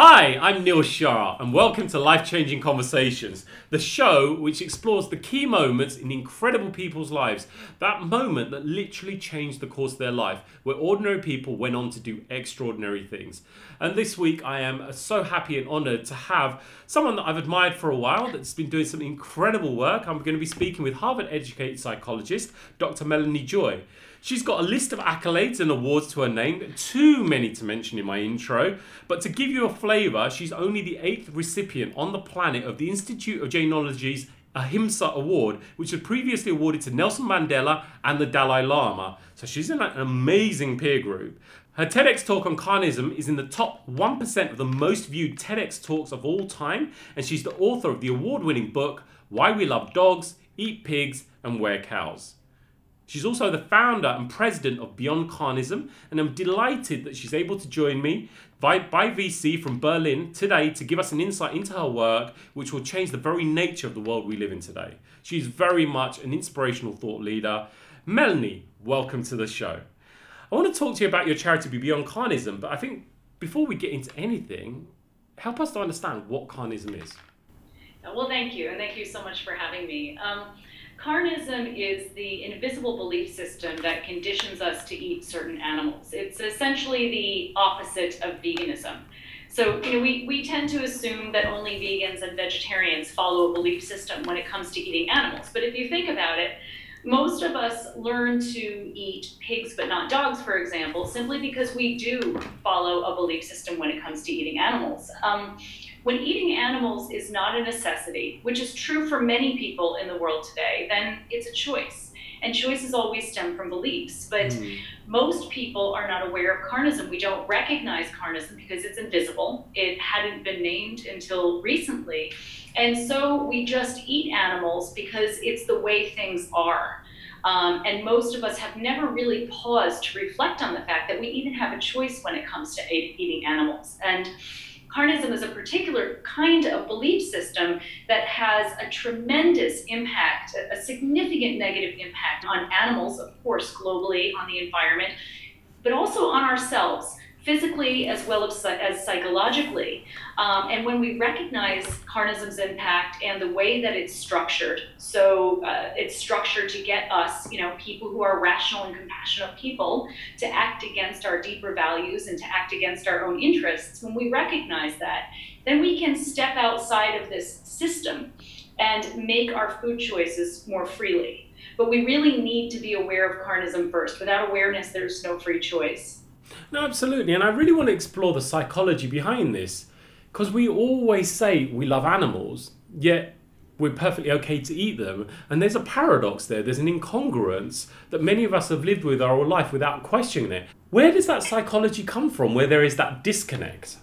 Hi, I'm Neil Shah, and welcome to Life Changing Conversations, the show which explores the key moments in incredible people's lives. That moment that literally changed the course of their life, where ordinary people went on to do extraordinary things. And this week, I am so happy and honored to have someone that I've admired for a while that's been doing some incredible work. I'm going to be speaking with Harvard educated psychologist, Dr. Melanie Joy. She's got a list of accolades and awards to her name, too many to mention in my intro. But to give you a flavour, she's only the eighth recipient on the planet of the Institute of Jainology's Ahimsa Award, which was previously awarded to Nelson Mandela and the Dalai Lama. So she's in an amazing peer group. Her TEDx talk on carnism is in the top 1% of the most viewed TEDx talks of all time, and she's the author of the award winning book, Why We Love Dogs, Eat Pigs, and Wear Cows. She's also the founder and president of Beyond Carnism, and I'm delighted that she's able to join me by, by VC from Berlin today to give us an insight into her work, which will change the very nature of the world we live in today. She's very much an inspirational thought leader. Melanie, welcome to the show. I want to talk to you about your charity Beyond Carnism, but I think before we get into anything, help us to understand what carnism is. Well, thank you, and thank you so much for having me. Um, Carnism is the invisible belief system that conditions us to eat certain animals. It's essentially the opposite of veganism. So, you know, we, we tend to assume that only vegans and vegetarians follow a belief system when it comes to eating animals. But if you think about it, most of us learn to eat pigs but not dogs, for example, simply because we do follow a belief system when it comes to eating animals. Um, when eating animals is not a necessity, which is true for many people in the world today, then it's a choice. And choices always stem from beliefs. But mm. most people are not aware of carnism. We don't recognize carnism because it's invisible. It hadn't been named until recently. And so we just eat animals because it's the way things are. Um, and most of us have never really paused to reflect on the fact that we even have a choice when it comes to eating animals. And Carnism is a particular kind of belief system that has a tremendous impact, a significant negative impact on animals, of course, globally, on the environment, but also on ourselves physically as well as, as psychologically. Um, and when we recognize carnism's impact and the way that it's structured, so uh, it's structured to get us, you know, people who are rational and compassionate people, to act against our deeper values and to act against our own interests, when we recognize that, then we can step outside of this system and make our food choices more freely. But we really need to be aware of carnism first. Without awareness, there's no free choice. No, absolutely. And I really want to explore the psychology behind this because we always say we love animals, yet we're perfectly okay to eat them. And there's a paradox there, there's an incongruence that many of us have lived with our whole life without questioning it. Where does that psychology come from where there is that disconnect?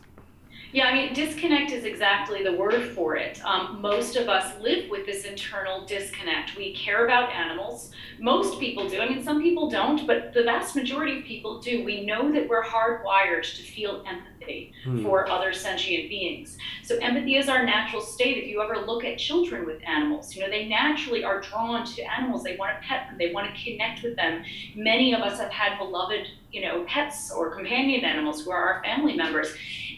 Yeah, I mean, disconnect is exactly the word for it. Um, most of us live with this internal disconnect. We care about animals. Most people do. I mean, some people don't, but the vast majority of people do. We know that we're hardwired to feel empathy hmm. for other sentient beings. So, empathy is our natural state. If you ever look at children with animals, you know, they naturally are drawn to animals. They want to pet them, they want to connect with them. Many of us have had beloved, you know, pets or companion animals who are our family members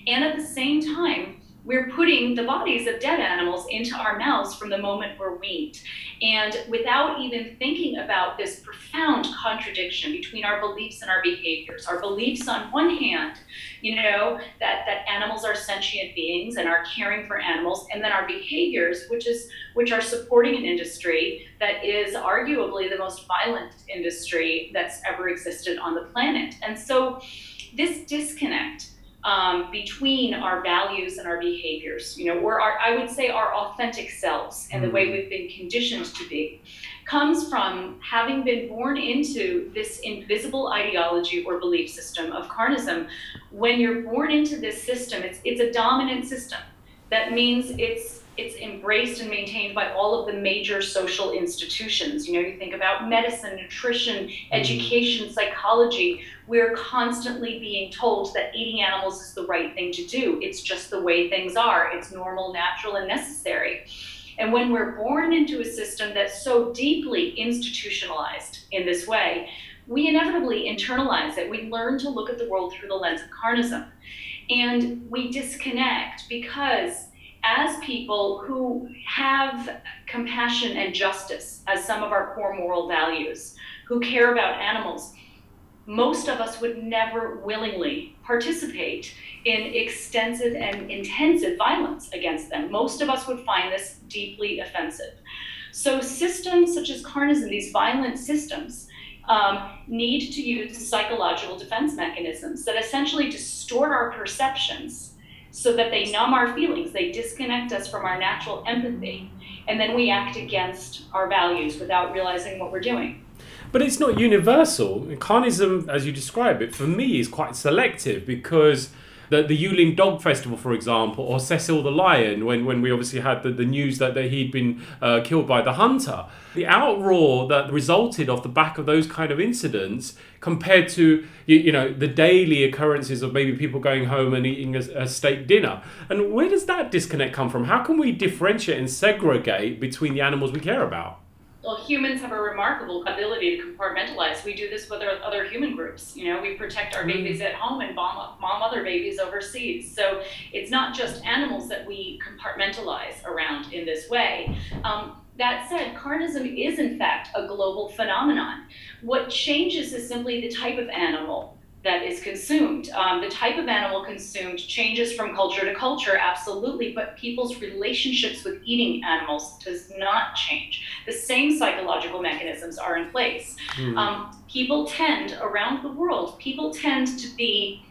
and at the same time, we're putting the bodies of dead animals into our mouths from the moment we're weaned. And without even thinking about this profound contradiction between our beliefs and our behaviors. Our beliefs, on one hand, you know, that, that animals are sentient beings and are caring for animals, and then our behaviors, which is which are supporting an industry that is arguably the most violent industry that's ever existed on the planet. And so this disconnect um, between our values and our behaviors, you know, or our, I would say our authentic selves and the way mm-hmm. we've been conditioned to be, comes from having been born into this invisible ideology or belief system of carnism. When you're born into this system, it's, it's a dominant system. That means it's it's embraced and maintained by all of the major social institutions. You know, you think about medicine, nutrition, mm-hmm. education, psychology. We're constantly being told that eating animals is the right thing to do. It's just the way things are. It's normal, natural, and necessary. And when we're born into a system that's so deeply institutionalized in this way, we inevitably internalize it. We learn to look at the world through the lens of carnism. And we disconnect because as people who have compassion and justice as some of our core moral values, who care about animals, most of us would never willingly participate in extensive and intensive violence against them. Most of us would find this deeply offensive. So, systems such as carnism, these violent systems, um, need to use psychological defense mechanisms that essentially distort our perceptions so that they numb our feelings, they disconnect us from our natural empathy, and then we act against our values without realizing what we're doing. But it's not universal. Carnism, as you describe it, for me is quite selective because the, the Yulin Dog Festival, for example, or Cecil the Lion, when, when we obviously had the, the news that, that he'd been uh, killed by the hunter. The outroar that resulted off the back of those kind of incidents compared to, you, you know, the daily occurrences of maybe people going home and eating a, a steak dinner. And where does that disconnect come from? How can we differentiate and segregate between the animals we care about? Well, humans have a remarkable ability to compartmentalize. We do this with our other human groups. You know, we protect our babies at home and bomb, bomb other babies overseas. So it's not just animals that we compartmentalize around in this way. Um, that said, carnism is in fact a global phenomenon. What changes is simply the type of animal that is consumed. Um, the type of animal consumed changes from culture to culture, absolutely, but people's relationships with eating animals does not change. The same psychological mechanisms are in place. Mm. Um, people tend, around the world, people tend to be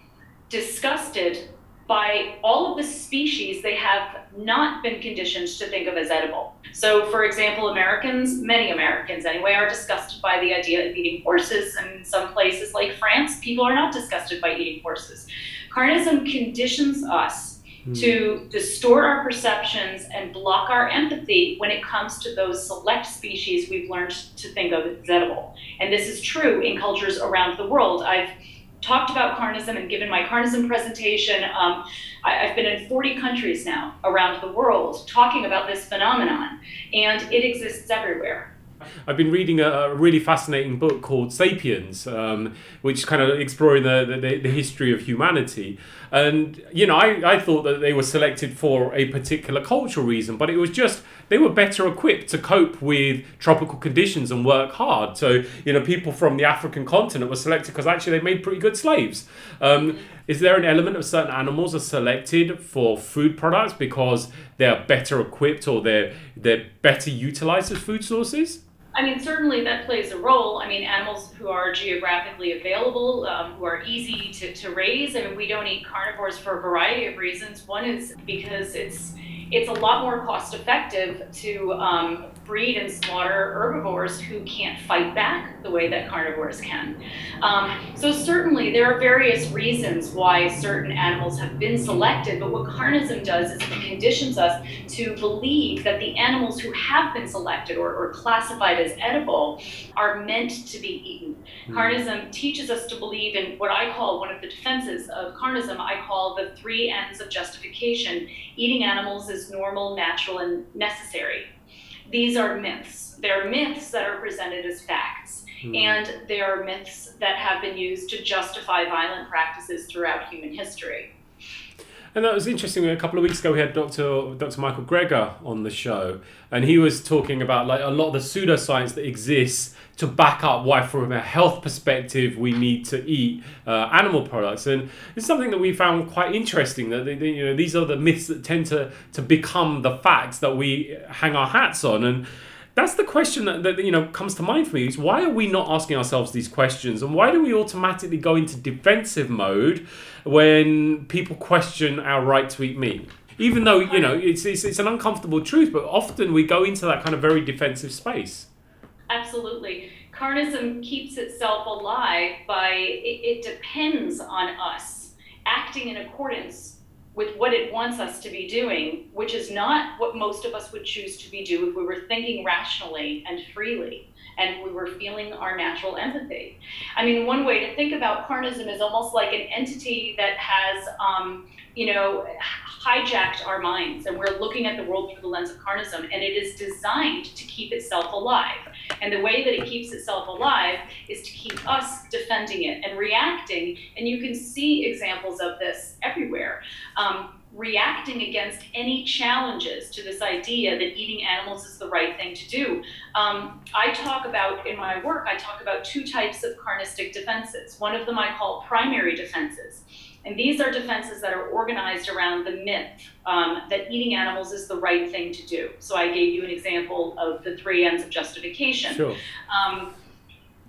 disgusted by all of the species they have not been conditioned to think of as edible. So, for example, Americans, many Americans anyway, are disgusted by the idea of eating horses. And in some places like France, people are not disgusted by eating horses. Carnism conditions us mm. to distort our perceptions and block our empathy when it comes to those select species we've learned to think of as edible. And this is true in cultures around the world. I've talked about carnism and given my carnism presentation. Um, I, have been in 40 countries now around the world talking about this phenomenon, and it exists everywhere. I've been reading a, a really fascinating book called *Sapiens*, um, which kind of exploring the, the, the, history of humanity. And you know, I, I thought that they were selected for a particular cultural reason, but it was just they were better equipped to cope with tropical conditions and work hard. So you know, people from the African continent were selected because actually they made pretty good slaves. Um, is there an element of certain animals are selected for food products because they're better equipped or they're they're better utilized as food sources? I mean, certainly that plays a role. I mean, animals who are geographically available, um, who are easy to, to raise. I mean, we don't eat carnivores for a variety of reasons. One is because it's it's a lot more cost effective to um, breed and slaughter herbivores who can't fight back the way that carnivores can. Um, so, certainly, there are various reasons why certain animals have been selected, but what carnism does is it conditions us to believe that the animals who have been selected or, or classified as edible are meant to be eaten. Mm. Carnism teaches us to believe in what I call one of the defenses of carnism, I call the three Ns of justification. Eating animals is normal, natural, and necessary these are myths. They're myths that are presented as facts. Mm. And they are myths that have been used to justify violent practices throughout human history. And that was interesting. A couple of weeks ago, we had Dr. Dr. Michael Greger on the show, and he was talking about like a lot of the pseudoscience that exists to back up why, from a health perspective, we need to eat uh, animal products. And it's something that we found quite interesting. That they, they, you know these are the myths that tend to to become the facts that we hang our hats on. And that's the question that, that you know comes to mind for me is why are we not asking ourselves these questions and why do we automatically go into defensive mode when people question our right to eat meat even though you know it's, it's, it's an uncomfortable truth but often we go into that kind of very defensive space Absolutely. Carnism keeps itself alive by it, it depends on us acting in accordance with what it wants us to be doing, which is not what most of us would choose to be do if we were thinking rationally and freely and we were feeling our natural empathy. I mean, one way to think about carnism is almost like an entity that has, um, you know, hijacked our minds and we're looking at the world through the lens of carnism and it is designed to keep itself alive and the way that it keeps itself alive is to keep us defending it and reacting and you can see examples of this everywhere um, reacting against any challenges to this idea that eating animals is the right thing to do. Um, I talk about, in my work, I talk about two types of carnistic defenses. One of them I call primary defenses. And these are defenses that are organized around the myth um, that eating animals is the right thing to do. So I gave you an example of the three Ns of justification. Sure. Um,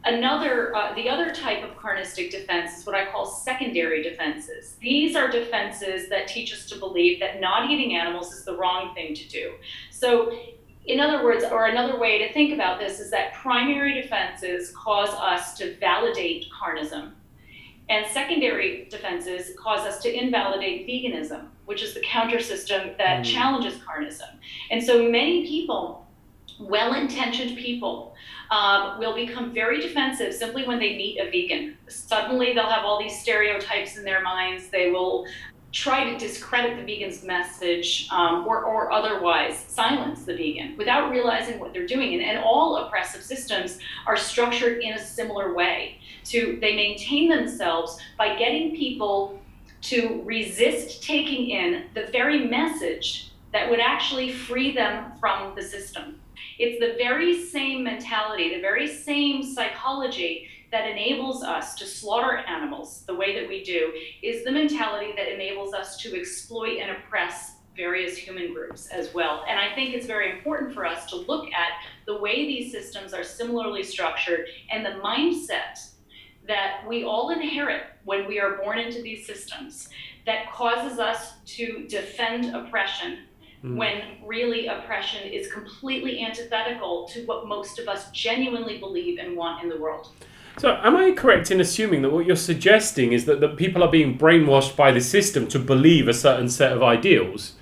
another, uh, the other type of carnistic defense is what I call secondary defenses. These are defenses that teach us to believe that not eating animals is the wrong thing to do. So in other words, or another way to think about this is that primary defenses cause us to validate carnism and secondary defenses cause us to invalidate veganism, which is the counter system that mm. challenges carnism. And so many people, well intentioned people, um, will become very defensive simply when they meet a vegan. Suddenly they'll have all these stereotypes in their minds. They will try to discredit the vegan's message um, or, or otherwise silence the vegan without realizing what they're doing. And, and all oppressive systems are structured in a similar way to they maintain themselves by getting people to resist taking in the very message that would actually free them from the system. It's the very same mentality, the very same psychology that enables us to slaughter animals the way that we do is the mentality that enables us to exploit and oppress various human groups as well. And I think it's very important for us to look at the way these systems are similarly structured and the mindset that we all inherit when we are born into these systems that causes us to defend oppression mm. when really oppression is completely antithetical to what most of us genuinely believe and want in the world. So, am I correct in assuming that what you're suggesting is that, that people are being brainwashed by the system to believe a certain set of ideals?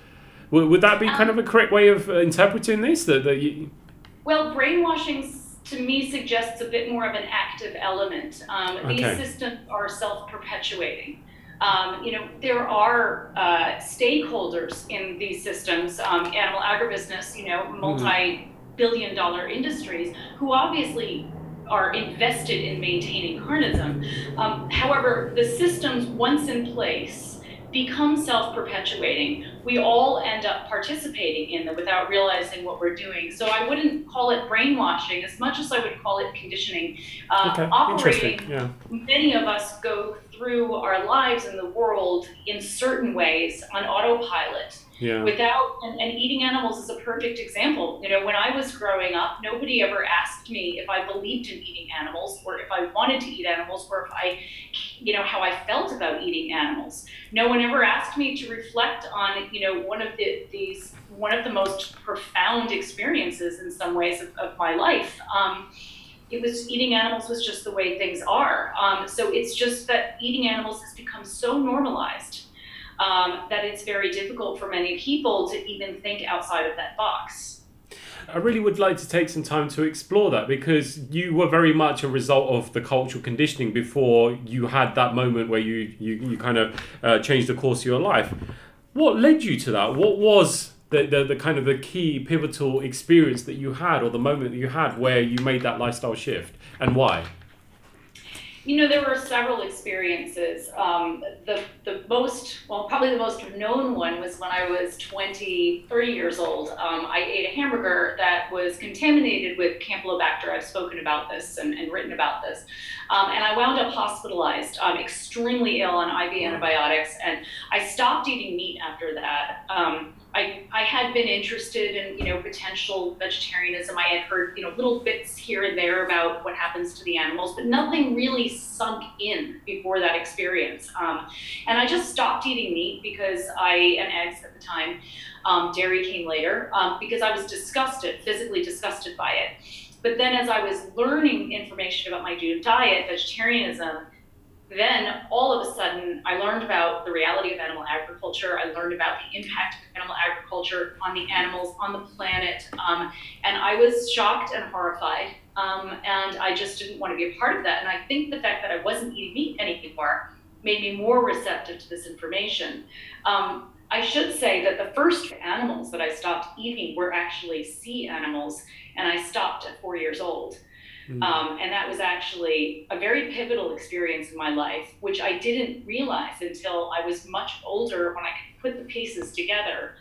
Would, would that be kind of a correct way of uh, interpreting this? That, that you... Well, brainwashing to me suggests a bit more of an active element. Um, okay. These systems are self perpetuating. Um, you know, there are uh, stakeholders in these systems, um, animal agribusiness, you know, mm-hmm. multi billion dollar industries, who obviously are invested in maintaining carnism. Um, however, the systems, once in place, become self-perpetuating, we all end up participating in them without realizing what we're doing. So I wouldn't call it brainwashing as much as I would call it conditioning. Uh, okay. Operating, yeah. many of us go through our lives in the world in certain ways on autopilot yeah. without and, and, eating animals is a perfect example. You know when i was growing up nobody ever asked me if i believed in eating animals or if i wanted to eat animals or if i you know how i felt about eating animals. No one ever asked me to reflect on you know one of the, these one of the most profound experiences in some ways of, of my life. Um, it was eating animals was just the way things are um, so it's just that eating animals has become so normalized um, that it's very difficult for many people to even think outside of that box. I really would like to take some time to explore that because you were very much a result of the cultural conditioning before you had that moment where you, you, you kind of uh, changed the course of your life. What led you to that? What was the, the, the kind of the key pivotal experience that you had or the moment that you had where you made that lifestyle shift and why? You know, there were several experiences. Um, the, the most, well, probably the most known one was when I was 23 years old. Um, I ate a hamburger that was contaminated with Campylobacter. I've spoken about this and, and written about this. Um, and I wound up hospitalized, um, extremely ill on IV antibiotics. And I stopped eating meat after that. Um, I, I had been interested in, you know, potential vegetarianism. I had heard, you know, little bits here and there about what happens to the animals, but nothing really sunk in before that experience. Um, and I just stopped eating meat because I, and eggs at the time, um, dairy came later, um, because I was disgusted, physically disgusted by it. But then as I was learning information about my diet, vegetarianism, then all of a sudden I learned about the reality of animal agriculture. I learned about the impact of animal agriculture on the animals, on the planet. Um, and I was shocked and horrified. Um, and I just didn't want to be a part of that. And I think the fact that I wasn't eating meat anymore made me more receptive to this information. Um, I should say that the first animals that I stopped eating were actually sea animals, and I stopped at four years old. Mm. Um, and that was actually a very pivotal experience in my life, which I didn't realize until I was much older when I could put the pieces together.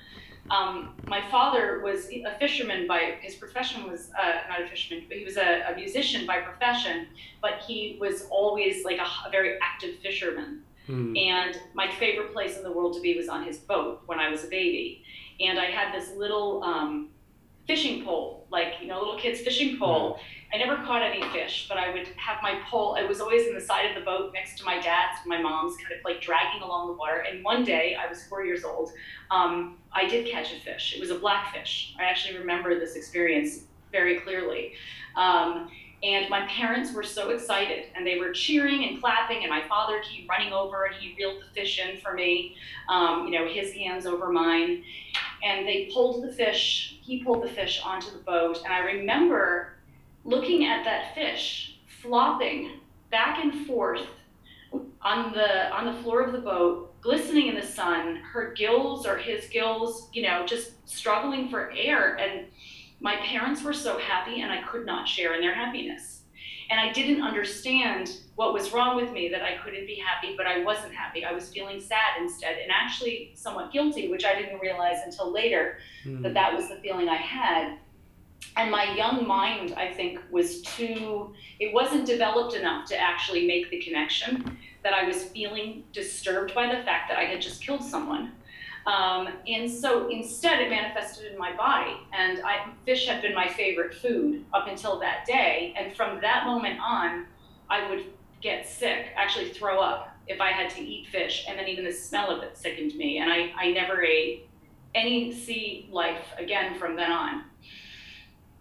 Um, my father was a fisherman by his profession was uh, not a fisherman, but he was a, a, musician by profession. But he was always like a, a very active fisherman. Mm. And my favorite place in the world to be was on his boat when I was a baby. And I had this little um, fishing pole, like you know, little kids' fishing pole. Mm. I never caught any fish, but I would have my pole. It was always in the side of the boat next to my dad's, my mom's, kind of like dragging along the water. And one day, I was four years old. Um, I did catch a fish. It was a blackfish. I actually remember this experience very clearly. Um, and my parents were so excited, and they were cheering and clapping. And my father came running over, and he reeled the fish in for me. Um, you know, his hands over mine, and they pulled the fish. He pulled the fish onto the boat, and I remember looking at that fish flopping back and forth on the on the floor of the boat glistening in the sun. Her gills or his gills you know just struggling for air. And my parents were so happy and i could not share in their happiness. And i didn't understand what was wrong with me that i couldn't be happy but i wasn't happy. I was feeling sad instead and actually somewhat guilty which i didn't realize until later mm. that that was the feeling i had and my young mind, I think, was too, it wasn't developed enough to actually make the connection that I was feeling disturbed by the fact that I had just killed someone. Um, and so instead, it manifested in my body. And I, fish had been my favorite food up until that day. And from that moment on, I would get sick, actually throw up if I had to eat fish. And then even the smell of it sickened me. And I, I never ate any sea life again from then on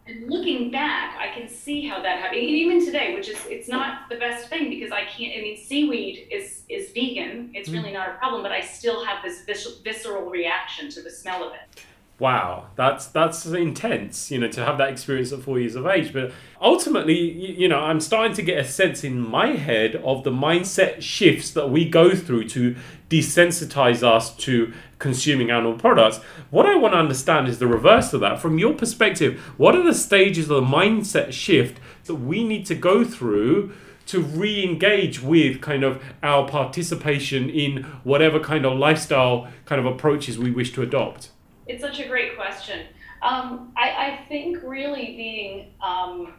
and looking back, I can see how that happened. Even today, which is it's not the best thing because I can't. I mean, seaweed is is vegan. It's really mm. not a problem, but I still have this vis- visceral reaction to the smell of it. Wow, that's that's intense, you know, to have that experience at four years of age. But ultimately, you know, I'm starting to get a sense in my head of the mindset shifts that we go through to desensitize us to consuming animal products. What I want to understand is the reverse of that. From your perspective, what are the stages of the mindset shift that we need to go through to re-engage with kind of our participation in whatever kind of lifestyle kind of approaches we wish to adopt? It's such a great question. Um, I, I think really being um,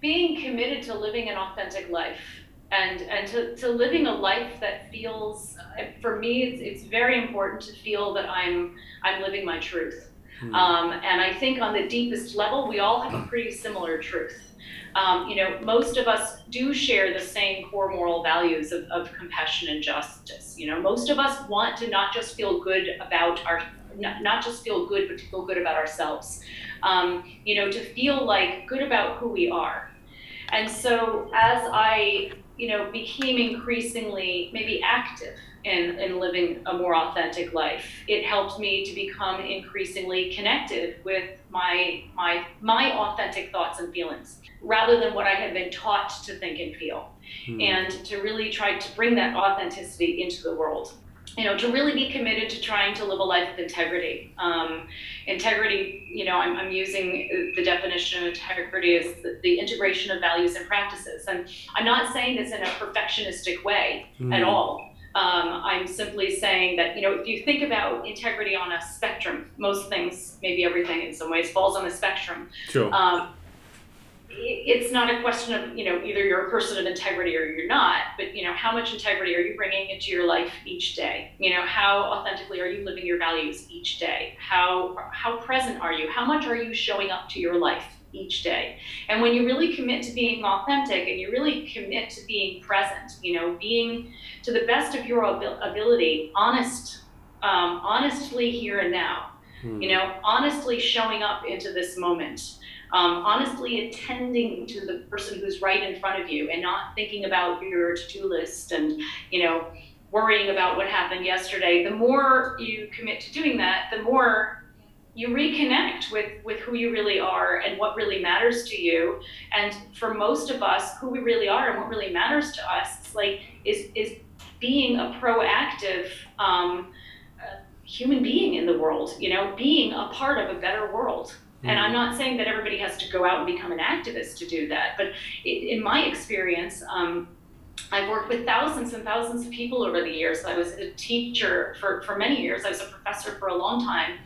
being committed to living an authentic life and and to, to living a life that feels for me it's, it's very important to feel that I'm I'm living my truth. Hmm. Um, and I think on the deepest level, we all have a pretty similar truth. Um, you know, most of us do share the same core moral values of, of compassion and justice. You know, most of us want to not just feel good about our not, not just feel good, but to feel good about ourselves. Um, you know, to feel like good about who we are. And so as I, you know, became increasingly maybe active in, in living a more authentic life, it helped me to become increasingly connected with my my my authentic thoughts and feelings rather than what I had been taught to think and feel. Hmm. And to really try to bring that authenticity into the world you know, to really be committed to trying to live a life of integrity. Um, integrity, you know, I'm, I'm, using the definition of integrity as the, the, integration of values and practices. And I'm not saying this in a perfectionistic way mm. at all. Um, I'm simply saying that, you know, if you think about integrity on a spectrum, most things, maybe everything in some ways, falls on the spectrum. Sure. Um, it's not a question of you know either you're a person of integrity or you're not but you know how much integrity are you bringing into your life each day? You know how authentically are you living your values each day? How how present are you? How much are you showing up to your life each day? And when you really commit to being authentic and you really commit to being present you know being to the best of your ability honest um, honestly here and now hmm. you know honestly showing up into this moment um, honestly attending to the person who's right in front of you and not thinking about your to-do list and you know worrying about what happened yesterday the more you commit to doing that the more you reconnect with with who you really are and what really matters to you and for most of us who we really are and what really matters to us like is is being a proactive um, human being in the world, you know, being a part of a better world. And I'm not saying that everybody has to go out and become an activist to do that, but in my experience, um, I've worked with thousands and thousands of people over the years. I was a teacher for, for many years. I was a professor for a long time,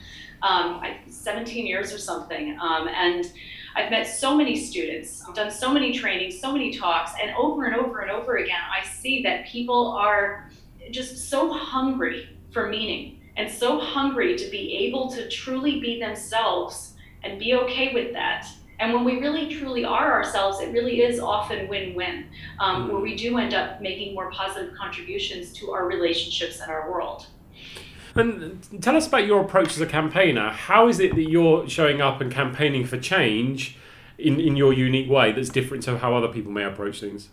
um, I, 17 years or something. Um, and I've met so many students, I've done so many trainings, so many talks, and over and over and over again, I see that people are just so hungry for meaning and so hungry to be able to truly be themselves and be okay with that. And when we really truly are ourselves, it really is often win win, um, where we do end up making more positive contributions to our relationships and our world. And tell us about your approach as a campaigner. How is it that you're showing up and campaigning for change in, in your unique way that's different to how other people may approach things?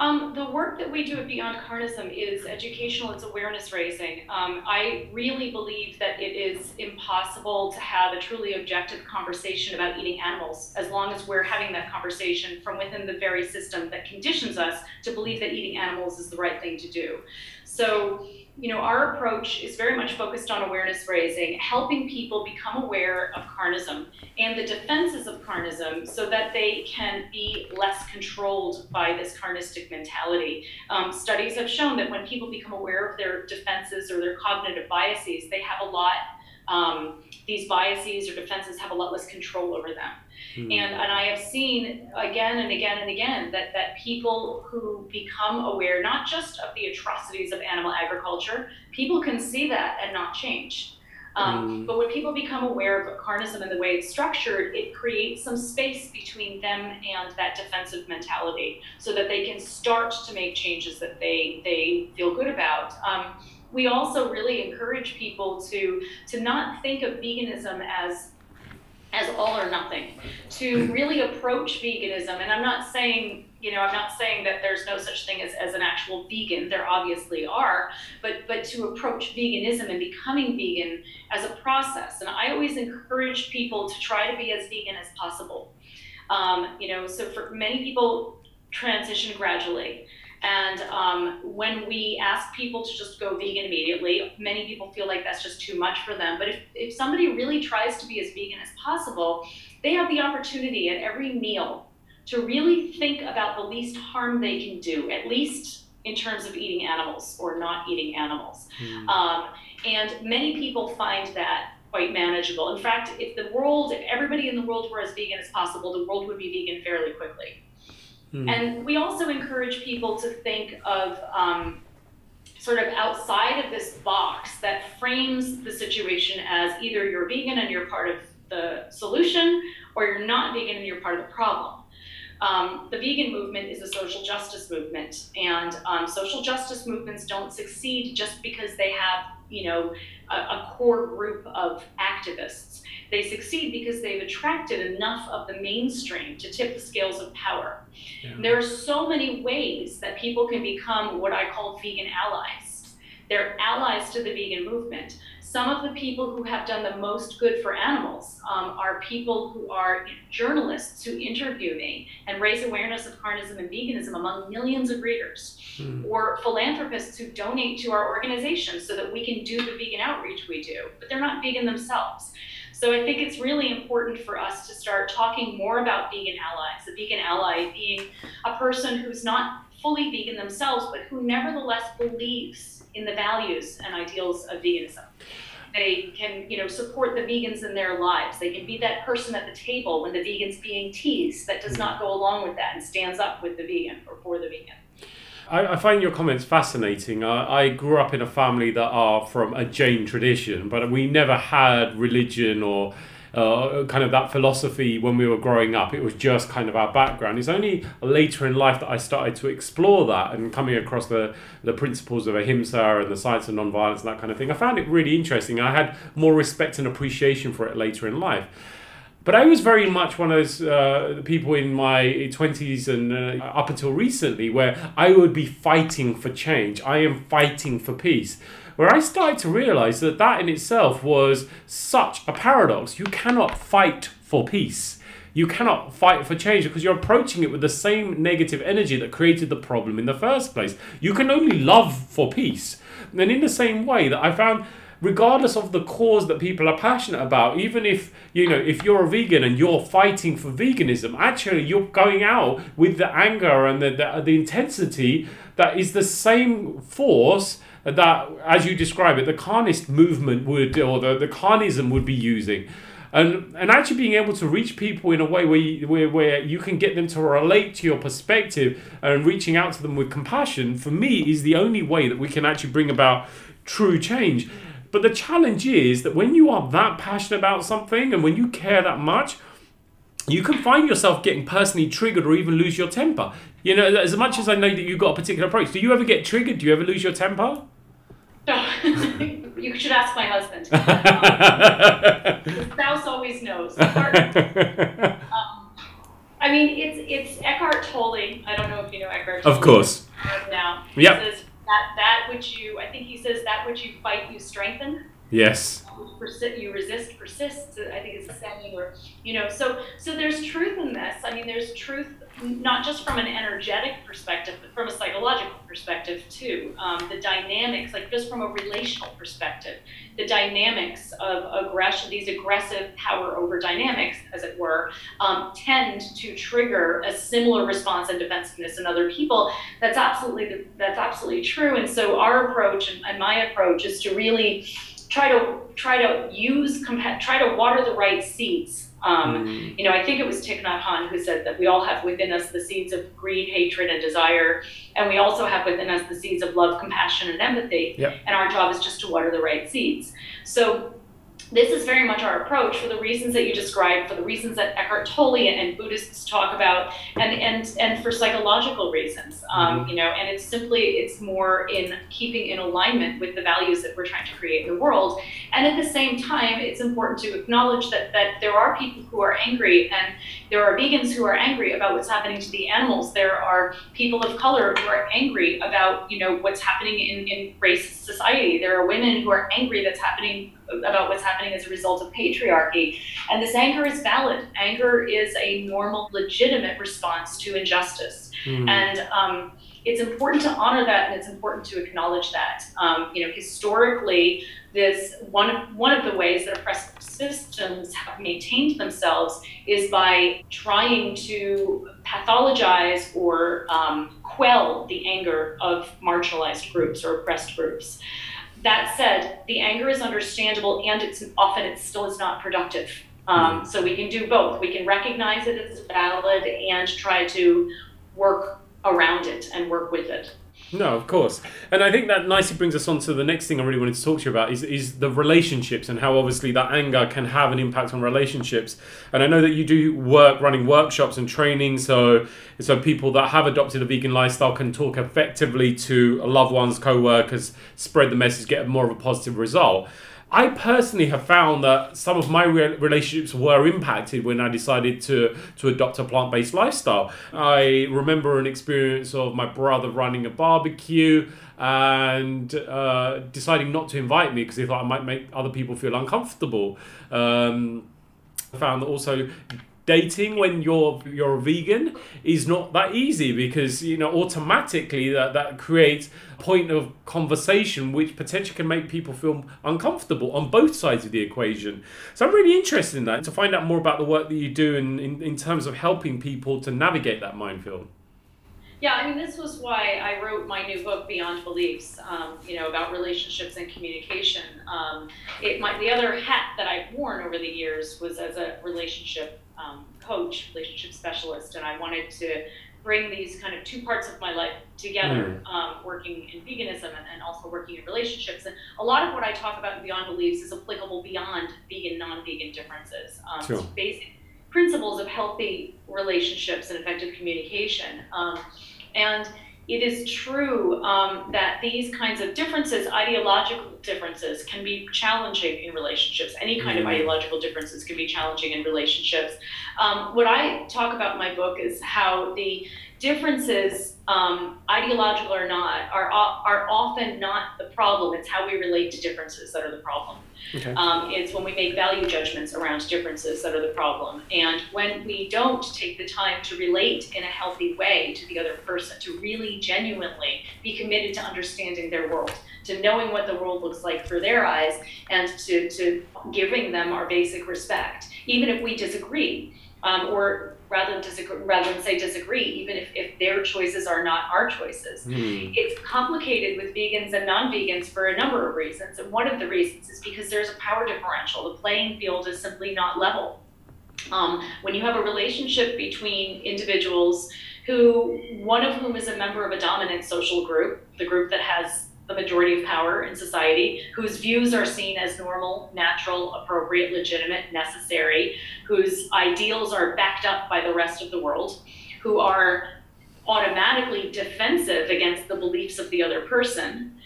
Um, the work that we do at Beyond Carnism is educational, it's awareness raising. Um, I really believe that it is impossible to have a truly objective conversation about eating animals as long as we're having that conversation from within the very system that conditions us to believe that eating animals is the right thing to do. So, you know, our approach is very much focused on awareness raising, helping people become aware of carnism and the defenses of carnism so that they can be less controlled by this carnistic mentality. Um, studies have shown that when people become aware of their defenses or their cognitive biases, they have a lot, um, these biases or defenses have a lot less control over them. Mm. And, and I have seen again and again and again that, that people who become aware, not just of the atrocities of animal agriculture, people can see that and not change. Um, mm. But when people become aware of carnism and the way it's structured, it creates some space between them and that defensive mentality so that they can start to make changes that they, they feel good about. Um, we also really encourage people to, to not think of veganism as as all or nothing. To really approach veganism and i'm not saying you know i'm not saying that there's no such thing as, as an actual vegan there obviously are but but to approach veganism and becoming vegan as a process. And i always encourage people to try to be as vegan as possible. Um, you know so for many people transition gradually and um, when we ask people to just go vegan immediately, many people feel like that's just too much for them. But if, if somebody really tries to be as vegan as possible, they have the opportunity at every meal to really think about the least harm they can do, at least in terms of eating animals or not eating animals. Mm. Um, and many people find that quite manageable. In fact, if the world, if everybody in the world were as vegan as possible, the world would be vegan fairly quickly. Mm. And we also encourage people to think of um, sort of outside of this box that frames the situation as either you're vegan and you're part of the solution or you're not vegan and you're part of the problem. Um, the vegan movement is a social justice movement, and um, social justice movements don't succeed just because they have, you know, a, a core group of activists. They succeed because they've attracted enough of the mainstream to tip the scales of power. Yeah. There are so many ways that people can become what I call vegan allies. They're allies to the vegan movement. Some of the people who have done the most good for animals um, are people who are journalists who interview me and raise awareness of carnism and veganism among millions of readers, mm. or philanthropists who donate to our organization so that we can do the vegan outreach we do, but they're not vegan themselves. So I think it's really important for us to start talking more about vegan allies. A vegan ally being a person who's not fully vegan themselves, but who nevertheless believes in the values and ideals of veganism. They can, you know, support the vegans in their lives. They can be that person at the table when the vegan's being teased that does not go along with that and stands up with the vegan or for the vegan. I, find your comments fascinating. I, I grew up in a family that are from a Jain tradition, but we never had religion or uh, kind of that philosophy when we were growing up. It was just kind of our background. It's only later in life that I started to explore that and coming across the, the principles of ahimsa and the science of nonviolence and that kind of thing. I found it really interesting. I had more respect and appreciation for it later in life. But I was very much one of those uh, people in my 20s and uh, up until recently where I would be fighting for change. I am fighting for peace. Where I started to realize that that in itself was such a paradox. You cannot fight for peace. You cannot fight for change because you're approaching it with the same negative energy that created the problem in the first place. You can only love for peace And in the same way that I found regardless of the cause that people are passionate about even if you know if you're a vegan and you're fighting for veganism actually you're going out with the anger and the, the, the intensity that is the same force that as you describe it the carnist movement would or the, the carnism would be using. And and actually being able to reach people in a way where you, where, where you can get them to relate to your perspective and reaching out to them with compassion for me is the only way that we can actually bring about true change. But the challenge is that when you are that passionate about something and when you care that much you can find yourself getting personally triggered or even lose your temper you know as much as i know that you've got a particular approach do you ever get triggered do you ever lose your temper you should ask my husband. Um, spouse always knows. um, I mean, it's it's Eckhart Tolle. I don't know if you know Eckhart. Tolle. Of course. Now, yep. says that that which you, I think he says that which you fight, you strengthen. Yes. Persi- you resist persists. I think it's a saying, or you know. So so there's truth in this. I mean, there's truth not just from an energetic perspective, but from a psychological perspective too. Um, the dynamics, like just from a relational perspective, the dynamics of aggression, these aggressive power over dynamics, as it were, um, tend to trigger a similar response and defensiveness in other people. That's absolutely that's absolutely true. And so our approach and, and my approach is to really try to try to use try to water the right seeds um, mm. You know, I think it was Thich Nhat Hanh who said that we all have within us the seeds of greed, hatred, and desire, and we also have within us the seeds of love, compassion, and empathy. Yep. And our job is just to water the right seeds. So this is very much our approach for the reasons that you described, for the reasons that Eckhart Tolle and Buddhists talk about, and and and for psychological reasons. Um, mm-hmm. You know, and it's simply it's more in keeping in alignment with the values that we're trying to create in the world. And at the same time, it's important to acknowledge that that there are people who are angry, and there are vegans who are angry about what's happening to the animals. There are people of color who are angry about you know what's happening in in racist society. There are women who are angry that's happening about what's happening as a result of patriarchy. And this anger is valid. Anger is a normal, legitimate response to injustice. Mm. And um, it's important to honor that and it's important to acknowledge that. Um, you know, historically, this one of, one of the ways that oppressive systems have maintained themselves is by trying to pathologize or um, quell the anger of marginalized groups or oppressed groups. That said, the anger is understandable and it's often it still is not productive. Um, mm-hmm. so we can do both. We can recognize it as valid and try to work around it and work with it. No, of course. And I think that nicely brings us on to the next thing I really wanted to talk to you about is, is the relationships and how obviously that anger can have an impact on relationships. And I know that you do work running workshops and training so so people that have adopted a vegan lifestyle can talk effectively to loved ones, co-workers, spread the message, get more of a positive result. I personally have found that some of my re- relationships were impacted when I decided to to adopt a plant based lifestyle. I remember an experience of my brother running a barbecue and uh, deciding not to invite me because he thought I might make other people feel uncomfortable. Um, I found that also dating when you're you're a vegan is not that easy because you know automatically that that creates point of conversation which potentially can make people feel uncomfortable on both sides of the equation so i'm really interested in that to find out more about the work that you do in, in, in terms of helping people to navigate that minefield yeah, I mean, this was why I wrote my new book, Beyond Beliefs, um, you know, about relationships and communication. Um, it, my, the other hat that I've worn over the years was as a relationship um, coach, relationship specialist, and I wanted to bring these kind of two parts of my life together, mm. um, working in veganism and, and, also working in relationships. And a lot of what I talk about in Beyond Beliefs is applicable beyond vegan, non-vegan differences. Um, sure. Basic principles of healthy relationships and effective communication. Um, and it is true um, that these kinds of differences, ideological differences, can be challenging in relationships. Any kind mm-hmm. of ideological differences can be challenging in relationships. Um, what I talk about in my book is how the differences um, ideological or not, are, are often not the problem. It's how we relate to differences that are the problem. Okay. Um, it's when we make value judgments around differences that are the problem. And when we don't take the time to relate in a healthy way to the other person, to really genuinely be committed to understanding their world, to knowing what the world looks like through their eyes, and to, to giving them our basic respect, even if we disagree. Um, or rather than disagree, rather than say disagree, even if, if their choices are not our choices. Mm. It's complicated with vegans and non-vegans for a number of reasons, and one of the reasons is because there's a power differential. The playing field is simply not level. Um, when you have a relationship between individuals who, one of whom is a member of a dominant social group, the group that has the majority of power in society, whose views are seen as normal, natural, appropriate, legitimate, necessary, whose ideals are backed up by the rest of the world, who are automatically defensive against the beliefs of the other person,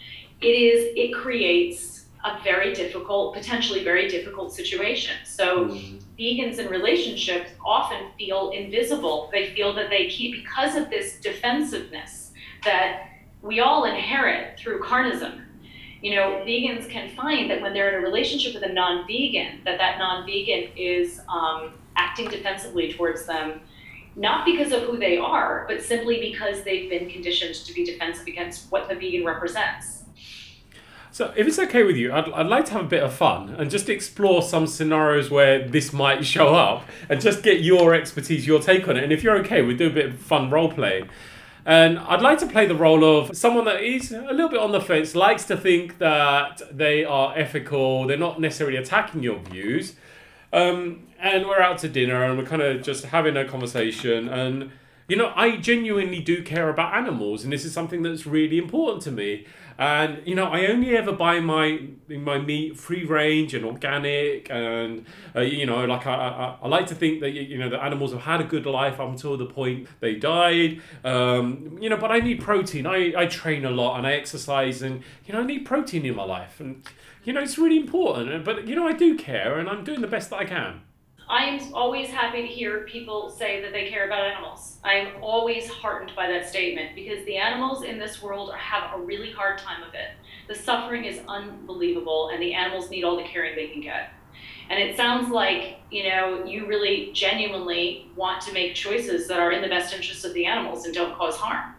it is it creates a very difficult, potentially very difficult situation. So mm-hmm. vegans in relationships often feel invisible. They feel that they keep because of this defensiveness that we all inherit through carnism. You know, vegans can find that when they're in a relationship with a non-vegan, that that non-vegan is um, acting defensively towards them, not because of who they are, but simply because they've been conditioned to be defensive against what the vegan represents. So, if it's okay with you, I'd, I'd like to have a bit of fun and just explore some scenarios where this might show up and just get your expertise, your take on it. And if you're okay, we'll do a bit of fun role playing. And I'd like to play the role of someone that is a little bit on the fence, likes to think that they are ethical, they're not necessarily attacking your views. Um, and we're out to dinner and we're kind of just having a conversation. And, you know, I genuinely do care about animals, and this is something that's really important to me. And you know, I only ever buy my my meat free range and organic, and uh, you know, like I, I, I like to think that you know the animals have had a good life up until the point they died. Um, you know, but I need protein. I, I train a lot and I exercise, and you know, I need protein in my life, and you know, it's really important. But you know, I do care, and I'm doing the best that I can. I am always happy to hear people say that they care about animals. I am always heartened by that statement because the animals in this world have a really hard time of it. The suffering is unbelievable, and the animals need all the caring they can get. And it sounds like, you know, you really genuinely want to make choices that are in the best interest of the animals and don't cause harm.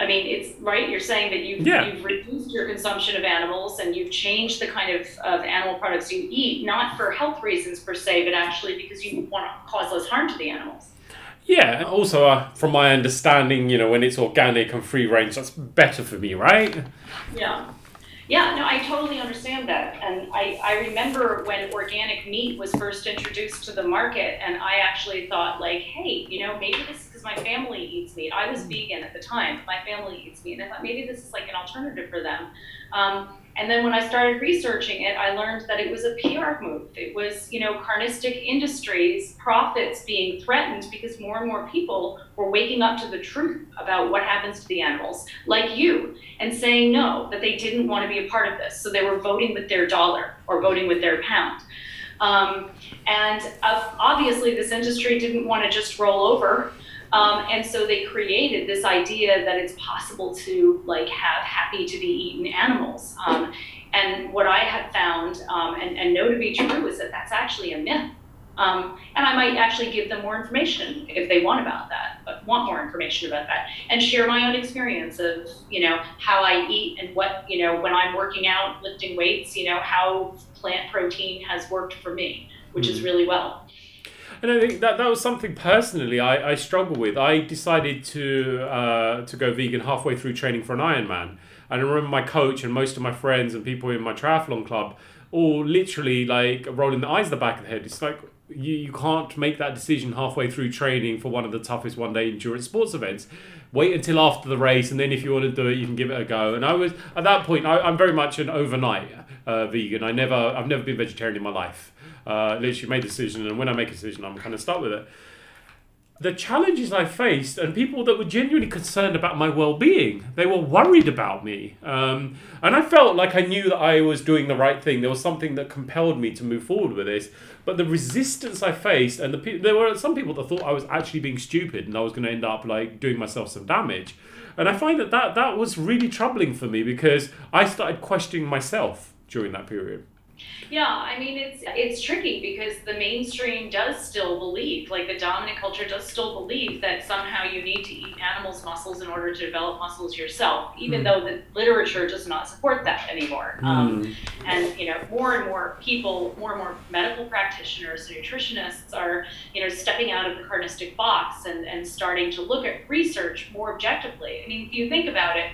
I mean, it's right. You're saying that you've, yeah. you've reduced your consumption of animals and you've changed the kind of, of animal products you eat, not for health reasons per se, but actually because you want to cause less harm to the animals. Yeah. Also, uh, from my understanding, you know, when it's organic and free range, that's better for me, right? Yeah. Yeah, no, I totally understand that. And I, I remember when organic meat was first introduced to the market, and I actually thought, like, hey, you know, maybe this because my family eats meat. I was vegan at the time. My family eats meat, and I thought maybe this is like an alternative for them. Um, and then when I started researching it, I learned that it was a PR move. It was, you know, carnistic industries, profits being threatened because more and more people were waking up to the truth about what happens to the animals, like you, and saying no, that they didn't want to be a part of this. So they were voting with their dollar or voting with their pound. Um, and uh, obviously, this industry didn't want to just roll over um, and so they created this idea that it's possible to like have happy to be eaten animals. Um, and what I have found um, and, and, know to be true is that that's actually a myth. Um, and I might actually give them more information if they want about that, but want more information about that, and share my own experience of you know how I eat and what you know when I'm working out, lifting weights, you know how plant protein has worked for me, which mm. is really well. And I think that that was something personally I, I struggle with. I decided to uh, to go vegan halfway through training for an Ironman. And I remember my coach and most of my friends and people in my triathlon club all literally like rolling their eyes at the back of the head. It's like you, you can't make that decision halfway through training for one of the toughest one day endurance sports events. Wait until after the race, and then if you want to do it, you can give it a go. And I was at that point, I, I'm very much an overnight uh, vegan. I never, I've never been vegetarian in my life. Uh, literally made a decision, and when I make a decision, I'm kind of stuck with it. the challenges I faced and people that were genuinely concerned about my well being. They were worried about me. Um, and I felt like I knew that I was doing the right thing. There was something that compelled me to move forward with this. But the resistance I faced, and the pe- there were some people that thought I was actually being stupid and I was going to end up like doing myself some damage. And I find that, that that was really troubling for me because I started questioning myself during that period. Yeah, I mean it's it's tricky because the mainstream does still believe, like the dominant culture does still believe that somehow you need to eat animals' muscles in order to develop muscles yourself, even mm. though the literature does not support that anymore. Mm. Um, and you know, more and more people, more and more medical practitioners, nutritionists are you know stepping out of the carnistic box and and starting to look at research more objectively. I mean, if you think about it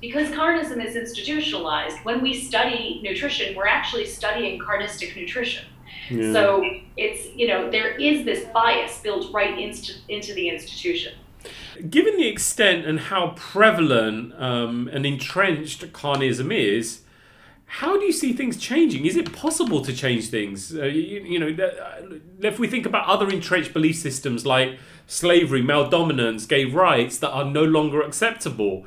because carnism is institutionalized, when we study nutrition, we're actually studying carnistic nutrition. Yeah. So it's, you know, there is this bias built right into, into the institution. Given the extent and how prevalent um, and entrenched carnism is, how do you see things changing? Is it possible to change things? Uh, you, you, know, uh, if we think about other entrenched belief systems like slavery, male dominance, gay rights that are no longer acceptable,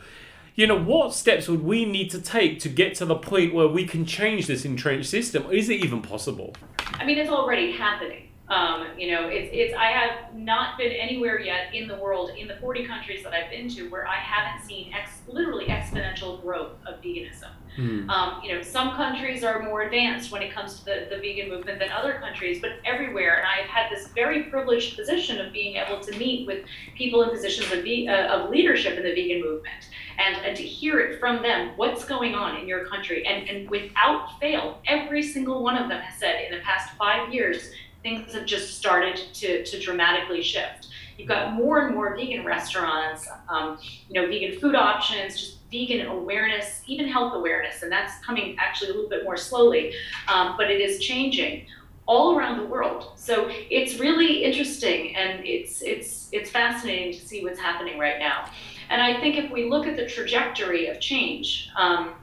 you know, what steps would we need to take to get to the point where we can change this entrenched system? Is it even possible? I mean, it's already happening. Um, you know, it's, it's, I have not been anywhere yet in the world, in the 40 countries that I've been to, where I haven't seen ex, literally exponential growth of veganism. Mm. Um, you know, some countries are more advanced when it comes to the, the vegan movement than other countries, but everywhere. And I've had this very privileged position of being able to meet with people in positions of, ve- uh, of leadership in the vegan movement and, and to hear it from them what's going on in your country. And, and without fail, every single one of them has said in the past five years, things have just started to, to dramatically shift. You've got more and more vegan restaurants, um, you know, vegan food options, just vegan awareness, even health awareness, and that's coming actually a little bit more slowly, um, but it is changing all around the world. So it's really interesting and it's it's it's fascinating to see what's happening right now. And I think if we look at the trajectory of change um,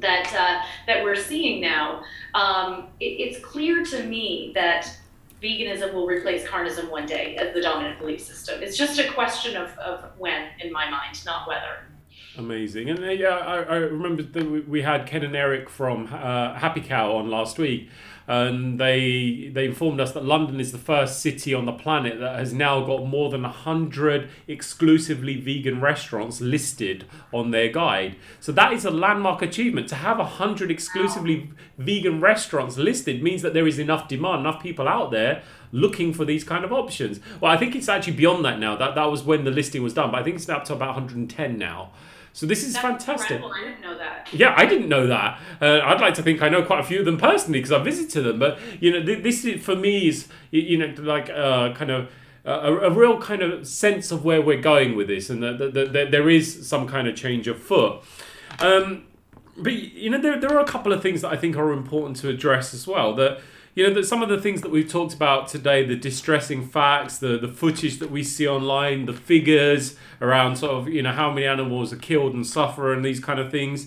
that uh, that we're seeing now, um, it, it's clear to me that veganism will replace carnism one day as the dominant belief system. It's just a question of, of when, in my mind, not whether. Amazing. And uh, yeah, I, I remember that we had Ken and Eric from uh, Happy Cow on last week, and they they informed us that London is the first city on the planet that has now got more than hundred exclusively vegan restaurants listed on their guide. So that is a landmark achievement. To have hundred exclusively vegan restaurants listed means that there is enough demand, enough people out there looking for these kind of options. Well, I think it's actually beyond that now. That that was when the listing was done, but I think it's up to about 110 now. So this is That's fantastic. Incredible. I didn't know that. Yeah, I didn't know that. Uh, I'd like to think I know quite a few of them personally because I visited them. But you know, th- this is, for me is you know like uh, kind of. A, a, real kind of sense of where we're going with this, and that, that, that there is some kind of change afoot. Um, but you know, there, there are a couple of things that I think are important to address as well. That you know that some of the things that we've talked about today the distressing facts the the footage that we see online the figures around sort of you know how many animals are killed and suffer and these kind of things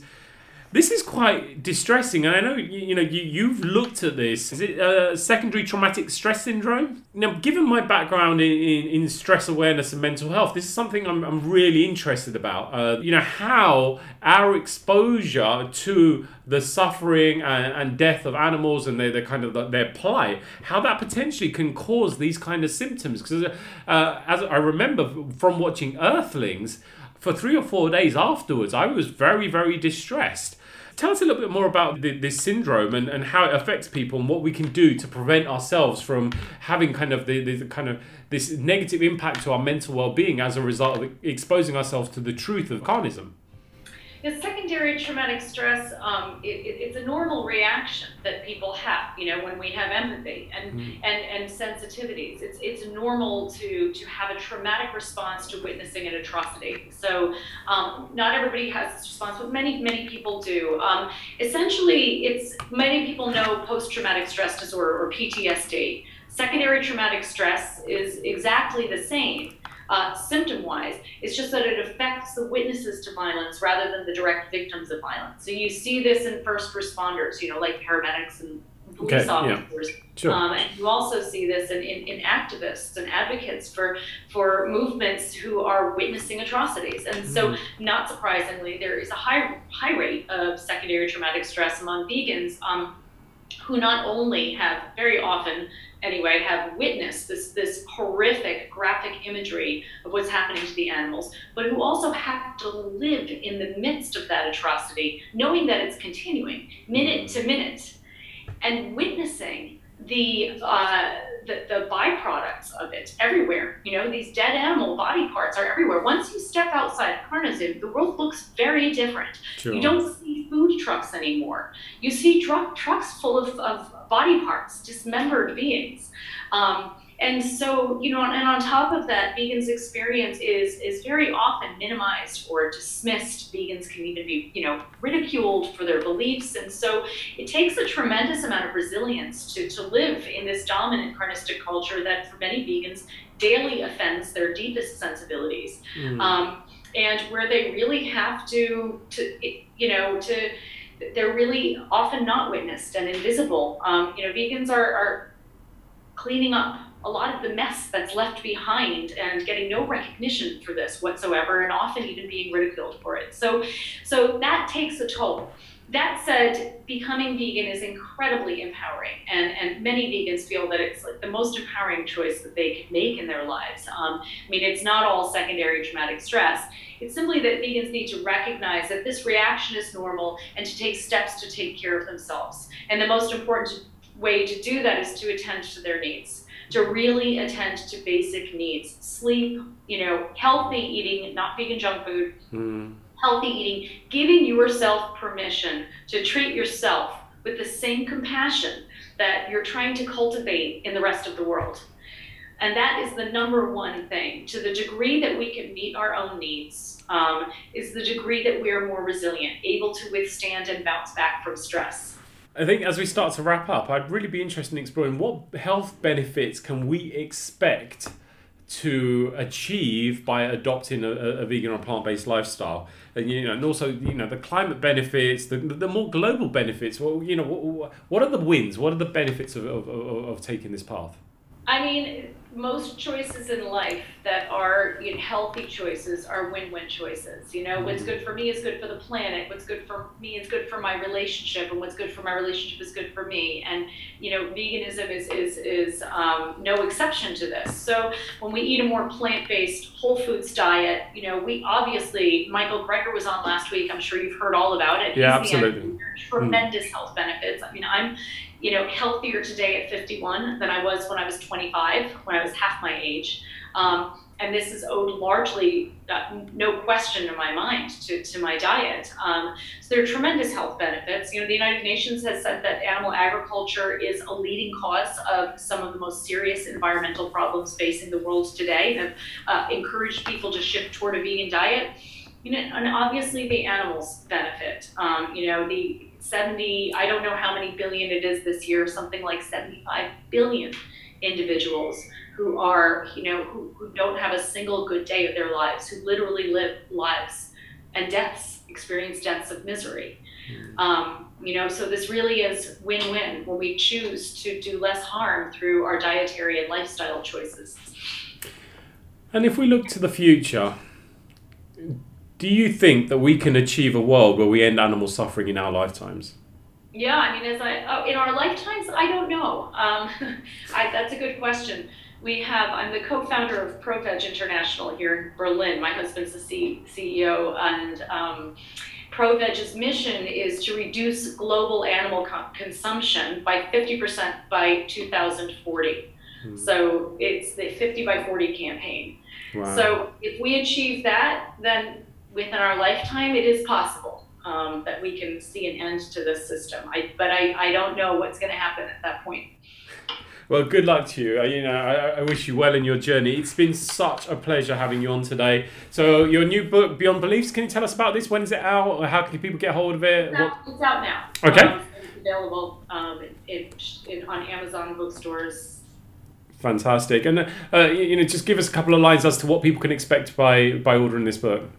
this is quite distressing, and I know you, you know you you've looked at this. Is it a secondary traumatic stress syndrome? Now, given my background in, in, in stress awareness and mental health, this is something I'm, I'm really interested about. Uh, you know how our exposure to the suffering and, and death of animals and their, their kind of their plight, how that potentially can cause these kind of symptoms. Because uh, as I remember from watching Earthlings, for three or four days afterwards, I was very, very distressed. Tell us a little bit more about the, this syndrome and, and how it affects people and what we can do to prevent ourselves from having kind of the, the kind of this negative impact to our mental well-being as a result of exposing ourselves to the truth of carnism. Is secondary traumatic stress, um, it, it, it's a normal reaction that people have, you know, when we have empathy and, mm. and, and sensitivities. It's, it's normal to, to have a traumatic response to witnessing an atrocity. So um, not everybody has this response, but many, many people do. Um, essentially, it's many people know post-traumatic stress disorder or PTSD. Secondary traumatic stress is exactly the same uh, symptom wise. It's just that it affects the witnesses to violence rather than the direct victims of violence. So you see this in first responders, you know, like paramedics and police Okay, yeah. officers. Sure. Um, and you also see this in, in, in activists and advocates for, for movements who are witnessing atrocities. And so, not surprisingly, there is a high, high rate of secondary traumatic stress among vegans um, who not only have, very often anyway, have witnessed this, this horrific graphic imagery of what's happening to the animals, but who also have to live in the midst of that atrocity, knowing that it's continuing minute to minute, and witnessing the, uh, the the byproducts of it everywhere. You know, these dead animal body parts are everywhere. Once you step outside carnism, the world looks very different. Sure. You don't see food trucks anymore. You see truck, trucks full of, of body parts, dismembered beings. Um, and so, you know, and on top of that, vegans' experience is is very often minimized or dismissed. Vegans can even be, you know, ridiculed for their beliefs. And so it takes a tremendous amount of resilience to, to live in this dominant carnistic culture that for many vegans daily offends their deepest sensibilities Mm. um, and where they really have to to you know to they're really often not witnessed and invisible. Um, you know vegans are, are cleaning up a lot of the mess that's left behind and getting no recognition for this whatsoever and often even being ridiculed for it. So so that takes a toll that said becoming vegan is incredibly empowering and, and many vegans feel that it's like the most empowering choice that they could make in their lives. Um, i mean it's not all secondary traumatic stress. It's simply that vegans need to recognize that this reaction is normal and to take steps to take care of themselves. And the most important way to do that is to attend to their needs to really attend to basic needs. Sleep you know healthy eating not vegan junk food. Mm. Healthy eating, giving yourself permission to treat yourself with the same compassion that you're trying to cultivate in the rest of the world. And that is the number one thing. To the degree that we can meet our own needs, um, is the degree that we are more resilient, able to withstand and bounce back from stress. I think as we start to wrap up, I'd really be interested in exploring what health benefits can we expect to achieve by adopting a, a vegan or plant-based lifestyle, and you know, and also you know the climate benefits, the, the more global benefits. Well, you know, what, what are the wins? What are the benefits of, of, of, of taking this path? I mean, most choices in life that are you know, healthy choices are win-win choices. You know, what's good for me is good for the planet. What's good for me is good for my relationship, and what's good for my relationship is good for me. And you know, veganism is is is um, no exception to this. So when we eat a more plant-based, whole foods diet, you know, we obviously Michael Greger was on last week. I'm sure you've heard all about it. Yeah, He's absolutely. engineer. Tremendous health benefits. I mean, I'm you know, healthier today at 51 than I was when I was 25, when I was half my age. Um, and this is owed largely, uh, no question in my mind, to, to my diet. Um, so there are tremendous health benefits. You know, the United Nations has said that animal agriculture is a leading cause of some of the most serious environmental problems facing the world today, and have uh, encouraged people to shift toward a vegan diet. You know, and obviously the animals benefit. Um, you know, the 70, I don't know how many billion it is this year, something like 75 billion individuals who are, you know, who, who don't have a single good day of their lives, who literally live lives and deaths, experience deaths of misery. Um, you know, so this really is win-win when we choose to do less harm through our dietary and lifestyle choices. And if we look to the future, do you think that we can achieve a world where we end animal suffering in our lifetimes? Yeah, I mean, as I oh, in our lifetimes, I don't know. Um, I, that's a good question. We have. I'm the co-founder of ProVeg International here in Berlin. My husband's the C, CEO, and um, ProVeg's mission is to reduce global animal co- consumption by 50% by 2040. Hmm. So it's the 50 by 40 campaign. Wow. So if we achieve that, then within our lifetime, it is possible um, that we can see an end to this system. I, but I, I don't know what's going to happen at that point. Well, good luck to you. You know, I, I wish you well in your journey. It's been such a pleasure having you on today. So, your new book, Beyond Beliefs, can you tell us about this? When is it out? Or how can people get hold of it? It's out, it's out now. Okay. Um, it's available um, on Amazon bookstores. Fantastic. And uh, you know, just give us a couple of lines as to what people can expect by by ordering this book.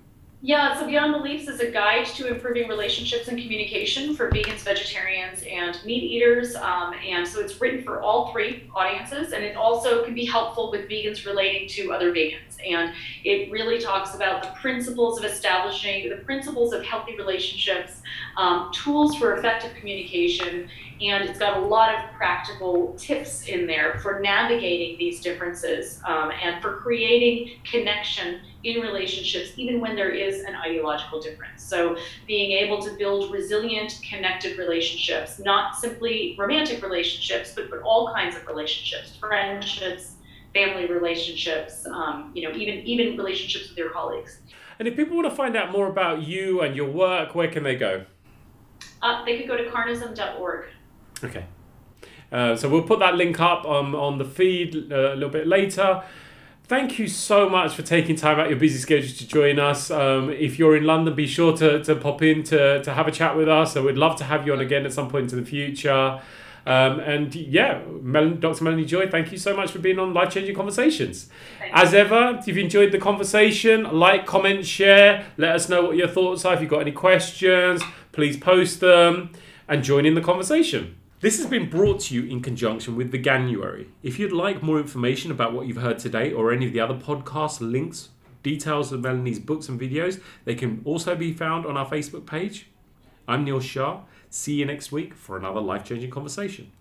Yeah, so Beyond Beliefs is a guide to improving relationships and communication for vegans, vegetarians, and meat eaters. Um, and so it's written for all three audiences, and it also can be helpful with vegans relating to other vegans. And it really talks about the principles of establishing the principles of healthy relationships, um, tools for effective communication, and it's got a lot of practical tips in there for navigating these differences um, and for creating connection in relationships, even when there is an ideological difference. So, being able to build resilient, connected relationships, not simply romantic relationships, but, but all kinds of relationships, friendships, family relationships, um, you know, even even relationships with your colleagues. And if people want to find out more about you and your work, where can they go? Uh, they could go to carnism.org. Okay. Uh, so we'll put that link up on, on the feed uh, a little bit later. Thank you so much for taking time out your busy schedule to join us. Um, if you're in London, be sure to, to pop in to, to have a chat with us. So we'd love to have you on again at some point in the future. Um, and yeah, Mel- Dr. Melanie Joy, thank you so much for being on Life Changing Conversations. As ever, if you've enjoyed the conversation, like, comment, share. Let us know what your thoughts are. If you've got any questions, please post them and join in the conversation. This has been brought to you in conjunction with the January. If you'd like more information about what you've heard today or any of the other podcasts, links, details of Melanie's books and videos, they can also be found on our Facebook page. I'm Neil Shah. See you next week for another life changing conversation.